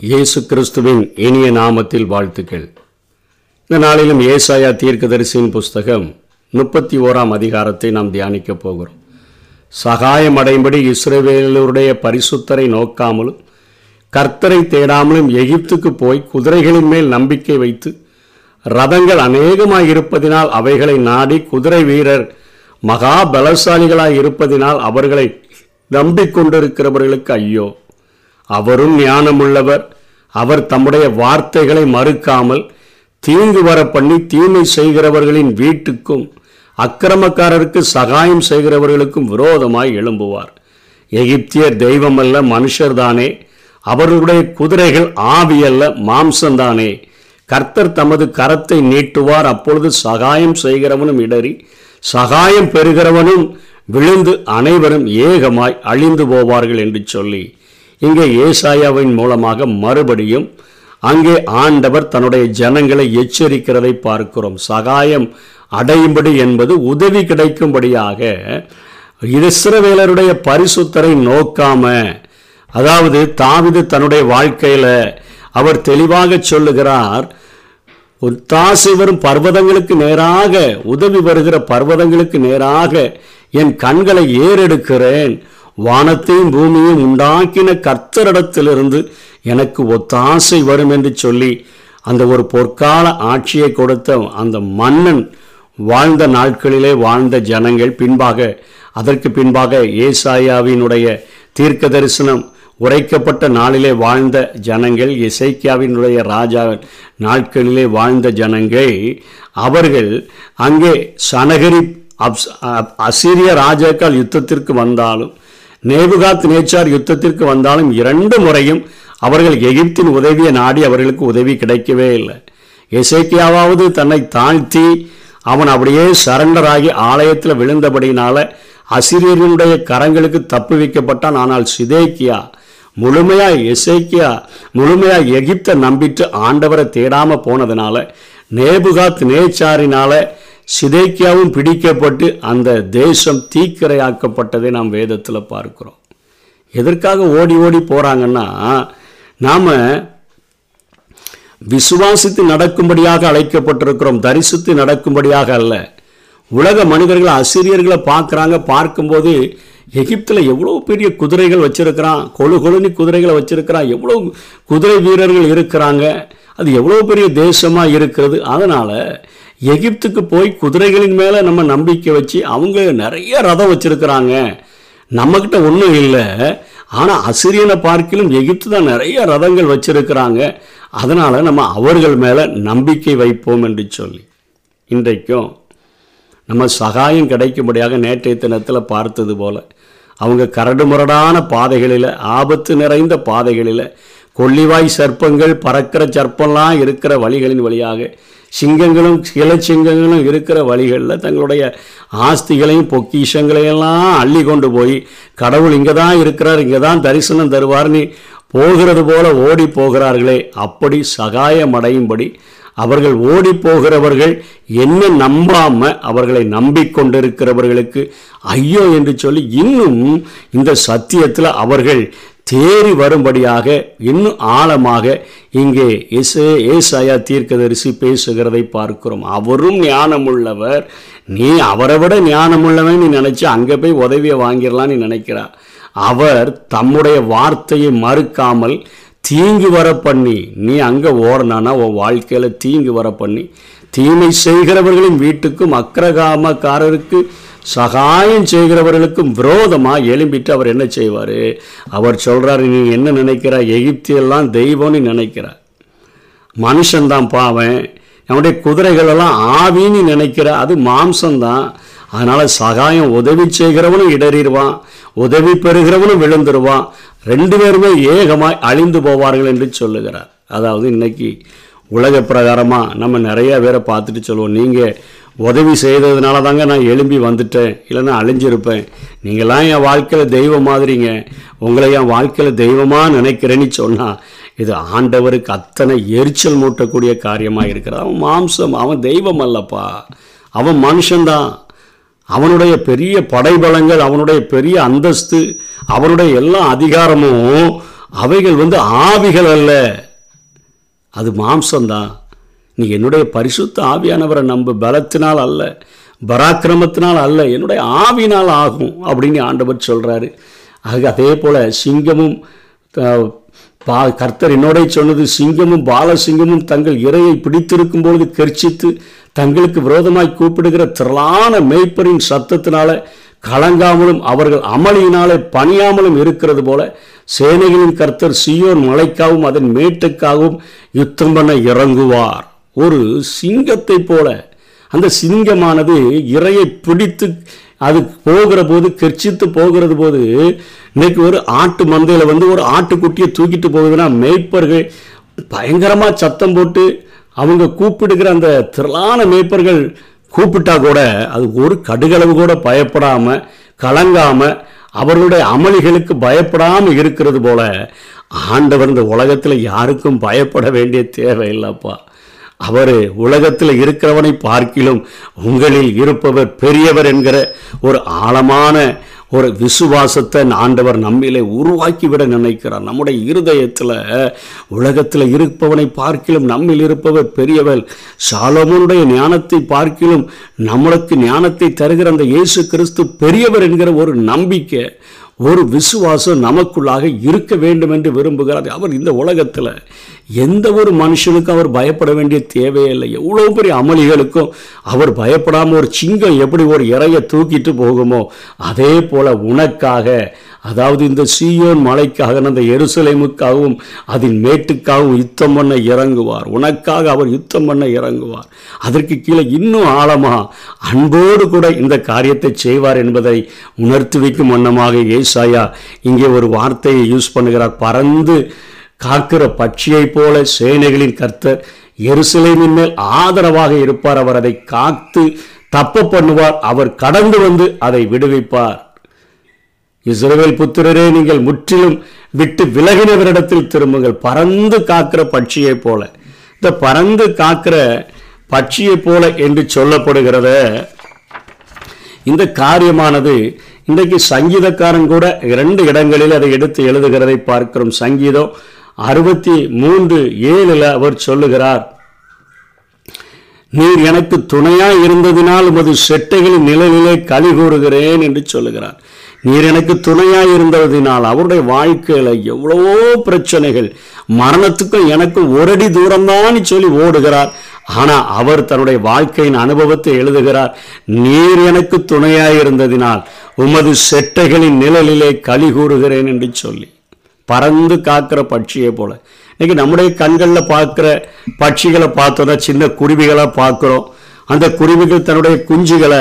இயேசு கிறிஸ்துவின் இனிய நாமத்தில் வாழ்த்துக்கள். இந்த நாளிலும் ஏசாயா தீர்க்கதரிசியின் புஸ்தகம் முப்பத்தி ஓராம் அதிகாரத்தை நாம் தியானிக்கப் போகிறோம். சகாயம் அடையும்படி இஸ்ரேவேலருடைய பரிசுத்தரை நோக்காமலும் கர்த்தரை தேடாமலும் எகிப்துக்கு போய் குதிரைகளின் மேல் நம்பிக்கை வைத்து ரதங்கள் அநேகமாய் இருப்பதினால் அவைகளை நாடி குதிரை வீரர் மகா பலசாலிகளாய் இருப்பதினால் அவர்களை நம்பிக்கொண்டிருக்கிறவர்களுக்கு ஐயோ. அவரும் ஞானமுள்ளவர். அவர் தம்முடைய வார்த்தைகளை மறுக்காமல் தீங்கு வர பண்ணி தீமை செய்கிறவர்களின் வீட்டுக்கும் அக்கிரமக்காரருக்கு சகாயம் செய்கிறவர்களுக்கும் விரோதமாய் எழும்புவார். எகிப்தியர் தெய்வமல்ல மனுஷர்தானே. அவர்களுடைய குதிரைகள் ஆவியல்ல மாம்சந்தானே கர்த்தர் தமது கரத்தை நீட்டுவார் அப்பொழுது சகாயம் செய்கிறவனும் இடறி சகாயம் பெறுகிறவனும் விழுந்து அனைவரும் ஏகமாய் அழிந்து போவார்கள் என்று சொல்லி இங்கே ஏசாயாவின் மூலமாக மறுபடியும் அங்கே ஆண்டவர் தன்னுடைய ஜனங்களை எச்சரிக்கிறதை பார்க்கிறோம். சகாயம் அடையும்படி என்பது உதவி கிடைக்கும்படியாக இஸ்ரவேலருடைய பரிசுத்தரை நோக்காம அதாவது தாவிது தன்னுடைய வாழ்க்கையில அவர் தெளிவாக சொல்லுகிறார் தாசி வரும் பர்வதங்களுக்கு நேராக உதவி வருகிற பர்வதங்களுக்கு நேராக என் கண்களை ஏறெடுக்கிறேன் வானத்தையும் பூமியையும் உண்டாக்கின கர்த்தரிடத்திலிருந்து எனக்கு ஒத்தாசை வரும் என்று சொல்லி அந்த ஒரு பொற்கால ஆட்சியை கொடுத்த அந்த மன்னன் வாழ்ந்த நாட்களிலே வாழ்ந்த ஜனங்கள் பின்பாக அதற்கு பின்பாக ஏசாயாவினுடைய தீர்க்க தரிசனம் உரைக்கப்பட்ட நாளிலே வாழ்ந்த ஜனங்கள் இசைக்கியாவினுடைய ராஜா நாட்களிலே வாழ்ந்த ஜனங்கள் அவர்கள் அங்கே சனகரி அப்ஸ்- அப்- அசீரிய ராஜாக்கள் யுத்தத்திற்கு வந்தாலும் நேபுகாத் நேச்சார் யுத்தத்திற்கு வந்தாலும் இரண்டு முறையும் அவர்கள் எகிப்தின் உதவியை நாடி அவர்களுக்கு உதவி கிடைக்கவே இல்லை. எசேக்கியாவாவது தன்னை தாழ்த்தி அவன் அப்படியே சரண்டர் ஆகி ஆலயத்தில் விழுந்தபடினால அசிரியர்களுடைய கரங்களுக்கு தப்பு வைக்கப்பட்டான். ஆனால் சிதேக்கியா முழுமையா எசேக்கியா முழுமையா எகிப்தை நம்பிட்டு ஆண்டவரை தேடாம போனதுனால நேபுகாத் நேச்சாரினால சிதைக்கியாவும் பிடிக்கப்பட்டு அந்த தேசம் தீக்கிரையாக்கப்பட்டதை நாம் வேதத்தில் பார்க்கிறோம். எதற்காக ஓடி ஓடி போகிறாங்கன்னா நாம் விசுவாசித்து நடக்கும்படியாக அழைக்கப்பட்டிருக்கிறோம் தரிசித்து நடக்கும்படியாக அல்ல. உலக மனிதர்கள் அசிரியர்களை பார்க்குறாங்க பார்க்கும்போது எகிப்தில் எவ்வளோ பெரிய குதிரைகள் வச்சுருக்கிறான் கொழு கொழுனி குதிரைகளை வச்சுருக்கிறான் எவ்வளோ குதிரை வீரர்கள் இருக்கிறாங்க அது எவ்வளோ பெரிய தேசமாக இருக்கிறது. அதனால் எகிப்துக்கு போய் குதிரைகளின் மேலே நம்ம நம்பிக்கை வச்சு அவங்க நிறைய ரதம் வச்சுருக்கிறாங்க. நம்மக்கிட்ட ஒன்றும் இல்லை. ஆனால் அசிரியனை பார்க்கிலும் எகிப்து தான் நிறைய ரதங்கள் வச்சுருக்கிறாங்க. அதனால் நம்ம அவர்கள் மேலே நம்பிக்கை வைப்போம் என்று சொல்லி. இன்றைக்கும் நம்ம சகாயம் கிடைக்கும்படியாக நேற்றைய தினத்தில் பார்த்தது போல் அவங்க கரடுமுரடான பாதைகளில் ஆபத்து நிறைந்த பாதைகளில் கொள்ளிவாய் சர்ப்பங்கள் பறக்கிற சர்ப்பம்லாம் இருக்கிற வழிகளின் வழியாக சிங்கங்களும் கிளச்சிங்கங்களும் இருக்கிற வழிகளில் தங்களுடைய ஆஸ்திகளையும் பொக்கிஷங்களையெல்லாம் அள்ளி கொண்டு போய் கடவுள் இங்கே தான் இருக்கிறார் இங்கே தான் தரிசனம் தருவார்னு போகிறது போல ஓடி போகிறார்களே அப்படி சகாயம் அடையும்படி அவர்கள் ஓடி போகிறவர்கள் என்ன நம்பாம அவர்களை நம்பிக்கொண்டிருக்கிறவர்களுக்கு ஐயோ என்று சொல்லி இன்னும் இந்த சத்தியத்தில் அவர்கள் தேறி வரும்படியாக இன்னும் ஆழமாக இங்கே இசே ஏசாயா தீர்க்கதரிசி பேசுகிறதை பார்க்கிறோம். அவரும் ஞானமுள்ளவர். நீ அவரை விட ஞானமுள்ளவன் நீ நினச்சி அங்கே போய் உதவியை வாங்கிடலாம் நீ நினைக்கிறா. அவர் தம்முடைய வார்த்தையை மறுக்காமல் தீங்கு வர பண்ணி நீ அங்கே ஓடனானா உன் வாழ்க்கையில் தீங்கு வர பண்ணி தீமை செய்கிறவர்களின் வீட்டுக்கும் அக்ரகாமக்காரருக்கு சகாயம் செய்கிறவர்களுக்கும் விரோதமாக எழும்பிட்டு அவர் என்ன செய்வார்? அவர் சொல்கிறாரு நீ என்ன நினைக்கிற எகிப்தியெல்லாம் தெய்வம்னு நினைக்கிற. மனுஷன்தான் பாவன் அவனுடைய குதிரைகளெல்லாம் ஆவின்னு நினைக்கிற. அது மாம்சம்தான். அதனால் சகாயம் உதவி செய்கிறவனும் இடறிடுவான் உதவி பெறுகிறவனும் விழுந்துருவான். ரெண்டு பேருமே ஏகமாய் அழிந்து போவார்கள் என்று சொல்லுகிறார். அதாவது இன்னைக்கு உலக பிரகாரமாக நம்ம நிறைய பேரை பார்த்துட்டு சொல்லுவோம். நீங்கள் உதவி செய்ததுனால தாங்க நான் எழும்பி வந்துட்டேன். இல்லைன்னா அழிஞ்சிருப்பேன். நீங்களாம் என் வாழ்க்கையில் தெய்வம் மாதிரிங்க. உங்களை என் வாழ்க்கையில் தெய்வமாக நினைக்கிறேன்னு சொன்னால் இது ஆண்டவருக்கு அத்தனை எரிச்சல் மூட்டக்கூடிய காரியமாக இருக்கிறது. அவன் மாம்சம் அவன் தெய்வம் அல்லப்பா. அவன் மனுஷன்தான். அவனுடைய பெரிய படைபலங்கள் அவனுடைய பெரிய அந்தஸ்து அவனுடைய எல்லா அதிகாரமும் அவைகள் வந்து ஆவிகள் அல்ல. அது மாம்சம்தான். நீ என்னுடைய பரிசுத்த ஆவியானவரை நம்ப. பலத்தினால் அல்ல பராக்கிரமத்தினால் அல்ல என்னுடைய ஆவினால் ஆகும் அப்படின்னு ஆண்டவர் சொல்கிறாரு ஆக அதே போல் சிங்கமும் பா கர்த்தர் என்னோட சொன்னது சிங்கமும் பாலசிங்கமும் தங்கள் இறையை பிடித்திருக்கும் பொழுது கர்ச்சித்து தங்களுக்கு விரோதமாய் கூப்பிடுகிற திரளான மேய்ப்பரின் சத்தத்தினால கலங்காமலும் அவர்கள் அமளியினாலே பணியாமலும் இருக்கிறது போல சேனைகளின் கர்த்தர் சியோன் மலைக்காகவும் அதன் மேட்டுக்காகவும் யுத்தம் பண்ண இறங்குவார். ஒரு சிங்கத்தை போல. அந்த சிங்கமானது இரையை பிடித்து அது போகிற போது கெர்ச்சித்து போகிறது போது இன்னைக்கு ஒரு ஆட்டு மந்தையில் வந்து ஒரு ஆட்டுக்குட்டியை தூக்கிட்டு போகுதுன்னா மேய்ப்பர்கள் பயங்கரமாக சத்தம் போட்டு அவங்க கூப்பிடுகிற அந்த திரளான மேய்ப்பர்கள் கூப்பிட்டா கூட அது ஒரு கடுகளவு கூட பயப்படாமல் கலங்காமல் அவர்களுடைய அமளிகளுக்கு பயப்படாமல் இருக்கிறது போல ஆண்டவர் இந்த உலகத்தில் யாருக்கும் பயப்பட வேண்டிய தேவை இல்லைப்பா அவர் உலகத்தில் இருக்கிறவனை பார்க்கிலும் உங்களில் இருப்பவர் பெரியவர் என்கிற ஒரு ஆழமான ஒரு விசுவாசத்தை ஆண்டவர் நம்மிலே உருவாக்கிவிட நினைக்கிறார். நம்முடைய இருதயத்தில் உலகத்தில் இருப்பவனை பார்க்கிலும் நம்மில் இருப்பவர் பெரியவர் சாலமோனுடைய ஞானத்தை பார்க்கிலும் நம்மளுக்கு ஞானத்தை தருகிற அந்த இயேசு கிறிஸ்து பெரியவர் என்கிற ஒரு நம்பிக்கை ஒரு விசுவாசம் நமக்குள்ளாக இருக்க வேண்டும் என்று விரும்புகிறார். அவர் இந்த உலகத்தில் எந்த ஒரு மனுஷனுக்கும் அவர் பயப்பட வேண்டிய தேவையில்லை எவ்வளோ பெரிய அமளிகளுக்கும் அவர் பயப்படாமல் ஒரு சிங்கம் எப்படி ஒரு இறைய தூக்கிட்டு போகுமோ அதே போல் உனக்காக அதாவது இந்த சீயோன் மலைக்காக அந்த எருசலேமுக்காகவும் அதன் மேட்டுக்காகவும் யுத்தம் பண்ண இறங்குவார். உனக்காக அவர் யுத்தம் பண்ண இறங்குவார். அதற்கு கீழே இன்னும் ஆழமாக அன்போடு கூட இந்த காரியத்தை செய்வார் என்பதை உணர்த்தி வைக்கும் வண்ணமாக ஏசாயா இங்கே ஒரு வார்த்தையை யூஸ் பண்ணுகிறார். பறந்து காக்கிற பட்சியைப் போல சேனைகளின் கர்த்தர் எருசலேமின் மேல் ஆதரவாக இருப்பார். அவர் அதை காத்து தப்ப பண்ணுவார். அவர் கடந்து வந்து அதை விடுவிப்பார். இஸ்ரவேல் புத்திரரே நீங்கள் முற்றிலும் விட்டு விலகினவரிடத்தில் திரும்புங்கள். பறந்து காக்கிற பட்சியை போல. இந்த பறந்து காக்கிற பட்சியை போல என்று சொல்லப்படுகிறத இந்த காரியமானது இன்றைக்கு சங்கீதக்காரன் கூட இரண்டு இடங்களில் அதை எடுத்து எழுதுகிறதை பார்க்கிறோம். சங்கீதம் அறுபத்தி மூன்று ஏழில் அவர் சொல்லுகிறார் நீர் எனக்கு துணையாக இருந்ததினால் உமது செட்டைகளின் நிழலிலே களி கூறுகிறேன் என்று சொல்லுகிறார். நீர் எனக்கு துணையாக இருந்ததினால் அவருடைய வாழ்க்கையில் எவ்வளவோ பிரச்சனைகள் மரணத்துக்கும் எனக்கும் ஒரு அடி தூரம்தான் சொல்லி ஓடுகிறார். ஆனால் அவர் தன்னுடைய வாழ்க்கையின் அனுபவத்தை எழுதுகிறார். நீர் எனக்கு துணையாக இருந்ததினால் உமது செட்டைகளின் நிழலிலே களி கூறுகிறேன் என்று சொல்லி பறந்து காக்கிற பட்சியை போல. இன்னைக்கு நம்முடைய கண்களில் பார்க்குற பட்சிகளை பார்த்தோன்னா சின்ன குருவிகளை பார்க்குறோம். அந்த குருவிகள் தன்னுடைய குஞ்சுகளை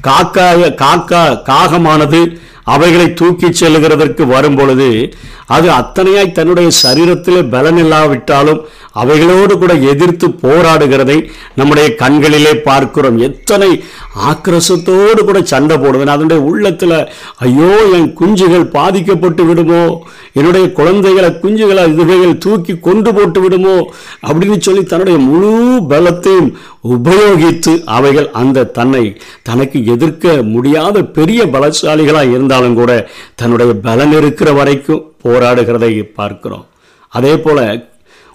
காக்காக காக்கா காகமானது அவைகளை தூக்கி செல்லுகிறதற்கு வரும் பொழுது அது அத்தனையாய் தன்னுடைய சரீரத்தில் பலன் இல்லாவிட்டாலும் அவைகளோடு கூட எதிர்த்து போராடுகிறதை நம்முடைய கண்களிலே பார்க்கிறோம். எத்தனை ஆக்கிரசத்தோடு கூட சண்டை போடுவேன் அதனுடைய உள்ளத்தில் ஐயோ என் குஞ்சுகள் பாதிக்கப்பட்டு விடுமோ? என்னுடைய குழந்தைகளை குஞ்சுகளை இதுவைகள் தூக்கி கொண்டு போட்டு விடுமோ? அப்படின்னு சொல்லி தன்னுடைய முழு பலத்தையும் உபயோகித்து அவைகள் அந்த தன்னை தனக்கு எதிர்க்க முடியாத பெரிய பலசாலிகளாக இருந்தாலும் கூட தன்னுடைய பலன் இருக்கிற வரைக்கும் போராடுகிறதை பார்க்கிறோம். அதே போல்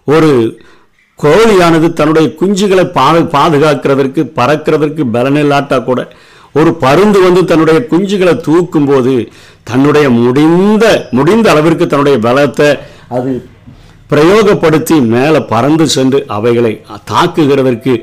ஒரு கோழியானது தன்னுடைய குஞ்சுகளை பாது பாதுகாக்கிறதற்கு பறக்கிறதற்கு பலன் இல்லாட்டா கூட ஒரு பருந்து வந்து தன்னுடைய குஞ்சுகளை தூக்கும் போது தன்னுடைய முடிந்த முடிந்த அளவிற்கு தன்னுடைய பலத்தை அது பிரயோகப்படுத்தி மேலே பறந்து சென்று அவைகளை தாக்குகிறதற்கு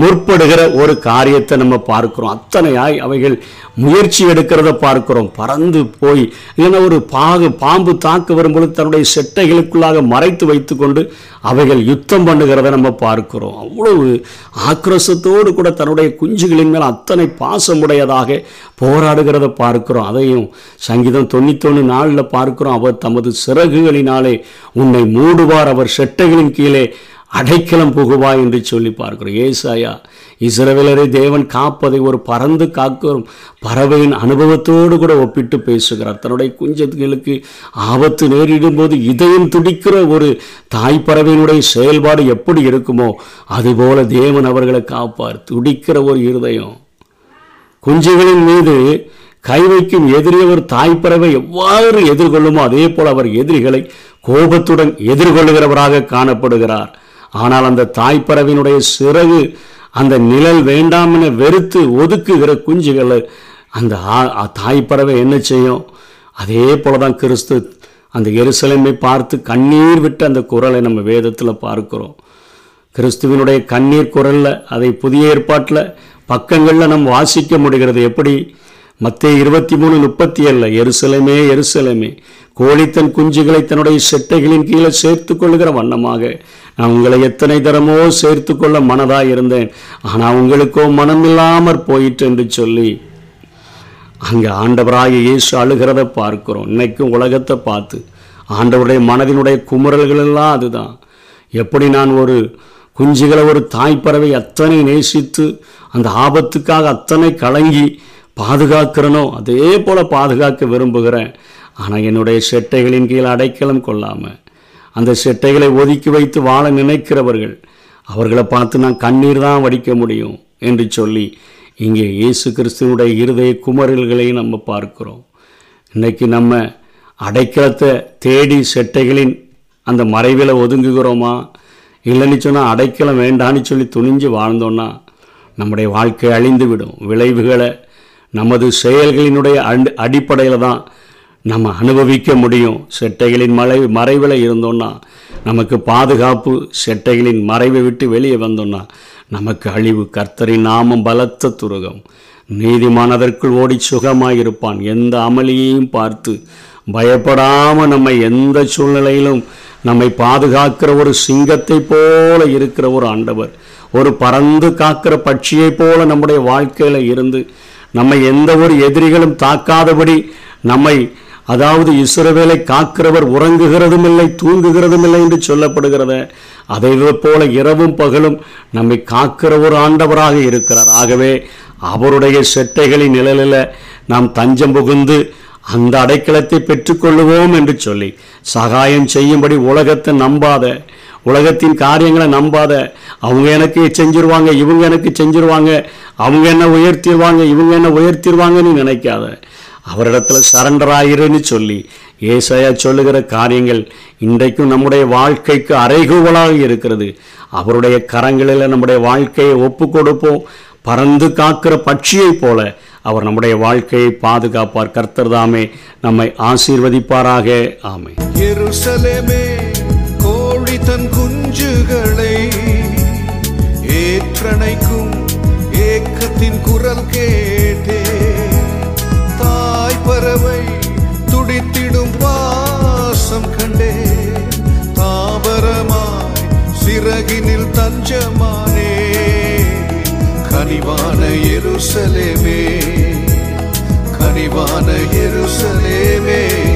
முற்படுகிற ஒரு காரியத்தை நம்ம பார்க்கிறோம். அத்தனையாய் அவைகள் முயற்சி எடுக்கிறத பார்க்கிறோம். பறந்து போய் இல்லைன்னா ஒரு பாகு பாம்பு தாக்க வரும்பொழுது தன்னுடைய செட்டைகளுக்குள்ளாக மறைத்து வைத்துக்கொண்டு அவைகள் யுத்தம் பண்ணுகிறத நம்ம பார்க்கிறோம். அவ்வளவு ஆக்ரோஷத்தோடு கூட தன்னுடைய குஞ்சுகளின் மேல் அத்தனை பாசமுடையதாக போராடுகிறத பார்க்கிறோம். அதையும் சங்கீதம் தொண்ணூத்தொன்று நாளில் பார்க்கிறோம். அவர் தமது சிறகுகளினாலே உன்னை மூடுவார். அவர் செட்டைகளின் கீழே அடைக்கலம் புகுவா என்று சொல்லி பார்க்கிறோம். ஏசாயா இஸ்ரவேலரை தேவன் காப்பதை ஒரு பறந்து காக்கும் பறவையின் அனுபவத்தோடு கூட ஒப்பிட்டு பேசுகிறார். தன்னுடைய குஞ்சத்துகளுக்கு ஆபத்து நேரிடும் போது இதயம் துடிக்கிற ஒரு தாய் பறவையினுடைய செயல்பாடு எப்படி இருக்குமோ அதுபோல தேவன் அவர்களை காப்பார். துடிக்கிற ஒரு இருதயம். குஞ்சுகளின் மீது கை வைக்கும் எதிரி ஒரு தாய்ப்பறவை எவ்வாறு எதிர்கொள்ளுமோ அதே போல் அவர் எதிரிகளை கோபத்துடன் எதிர்கொள்ளுகிறவராக காணப்படுகிறார். ஆனால் அந்த தாய்ப்பறவையினுடைய சிறகு அந்த நிழல் வேண்டாம் என வெறுத்து ஒதுக்குகிற குஞ்சுகளை அந்த ஆ- தாய்ப்பறவை என்ன செய்யும்? அதே போல தான் கிறிஸ்து அந்த எருசலேமை பார்த்து கண்ணீர் விட்டு அந்த குரலை நம்ம வேதத்தில் பார்க்கிறோம். கிறிஸ்துவினுடைய கண்ணீர் குரலில் அதை புதிய ஏற்பாட்டில் பக்கங்களில் நம்ம வாசிக்க முடிகிறது. எப்படி? மத்திய இருபத்தி மூணு முப்பத்தி ஏழில் எருசலமே எருசலேமே. கோழித்தன் குஞ்சுகளை தன்னுடைய செட்டைகளின் கீழே சேர்த்து கொள்ளுகிற வண்ணமாக நான் உங்களை எத்தனை தரமோ சேர்த்து கொள்ள மனதாக இருந்தேன் ஆனால் உங்களுக்கோ மனமில்லாமற் போயிற்று என்று சொல்லி அங்கே ஆண்டவராக இயேசு அழுகிறத பார்க்கிறோம். இன்னைக்கும் உலகத்தை பார்த்து ஆண்டவருடைய மனதினுடைய குமுறல்கள் எல்லாம் அதுதான். எப்படி நான் ஒரு குஞ்சுகளை ஒரு தாய்ப்பறவை அத்தனை நேசித்து அந்த ஆபத்துக்காக அத்தனை கலங்கி பாதுகாக்கிறனோ? அதே போல் பாதுகாக்க விரும்புகிறேன். ஆனால் என்னுடைய செட்டைகளின் கீழ் அடைக்கலம் கொள்ளாமல் அந்த செட்டைகளை ஒதுக்கி வைத்து வாழ நினைக்கிறவர்கள் அவர்களை பார்த்து நான் கண்ணீர் தான் வடிக்க முடியும் என்று சொல்லி இங்கே இயேசு கிறிஸ்துவனுடைய இருதய குமரல்களையும் நம்ம பார்க்கிறோம். இன்னைக்கு நம்ம அடைக்கலத்தை தேடி செட்டைகளின் அந்த மறைவில் ஒதுங்குகிறோமா? இல்லைன்னு சொன்னால் அடைக்கலம் வேண்டான்னு சொல்லி துணிஞ்சு வாழ்ந்தோன்னா நம்முடைய வாழ்க்கை அழிந்து விடும் விளைவுகளை நமது செயல்களினுடைய அடிப்படையில் தான் நம்ம அனுபவிக்க முடியும். செட்டைகளின் மலை மறைவில் இருந்தோன்னா நமக்கு பாதுகாப்பு செட்டைகளின் மறைவை விட்டு வெளியே வந்தோன்னா நமக்கு அழிவு கர்த்தரின் நாமம் பலத்த துருகம். நீதிமானதற்குள் ஓடி சுகமாக இருப்பான் எந்த அமளியையும் பார்த்து பயப்படாமல் நம்மை எந்த சூழ்நிலையிலும் நம்மை பாதுகாக்கிற ஒரு சிங்கத்தை போல இருக்கிற ஒரு ஆண்டவர் ஒரு பறந்து காக்கிற பட்சியைப் போல நம்முடைய வாழ்க்கையில் இருந்து நம்மை எந்த ஒரு எதிரிகளும் தாக்காதபடி நம்மை அதாவது இசுரவேலை காக்கிறவர் உறங்குகிறதும் இல்லை தூங்குகிறதும் இல்லை என்று சொல்லப்படுகிறத அதை போல இரவும் பகலும் நம்மை காக்கிற ஒரு ஆண்டவராக இருக்கிறார். ஆகவே அவருடைய செட்டைகளின் நிழலில் நாம் தஞ்சம் புகுந்து அந்த அடைக்கலத்தை பெற்றுக்கொள்ளுவோம் என்று சொல்லி சகாயம் செய்யும்படி உலகத்தை நம்பாத உலகத்தின் காரியங்களை நம்பாத அவங்க எனக்கு செஞ்சிருவாங்க இவங்க எனக்கு செஞ்சிருவாங்க அவங்க என்ன உயர்த்திடுவாங்க இவங்க என்ன உயர்த்திடுவாங்கன்னு நினைக்காத. அவரிடத்துல சரண்டராயிருன்னு சொல்லி ஏசாயா சொல்லுகிற காரியங்கள் இன்றைக்கும் நம்முடைய வாழ்க்கைக்கு அறைகூவலாக இருக்கிறது. அவருடைய கரங்களில் நம்முடைய வாழ்க்கையை ஒப்பு கொடுப்போம் பறந்து காக்கிற பட்சியைப் போல அவர் நம்முடைய வாழ்க்கையை பாதுகாப்பார். கர்த்தர் தாமே நம்மை ஆசீர்வதிப்பாராக. ஆமை கோழி தன் குஞ்சுகளை ஏற்றணைக்கும் ஏக்கத்தின் குரல் கேட்டே. தாய் பறவை துடித்திடும் பாசம் கண்டே. தாவரமாய் சிறகினில் தஞ்சமா கனிவான எருசலேமே. கனிவான எருசலேமே.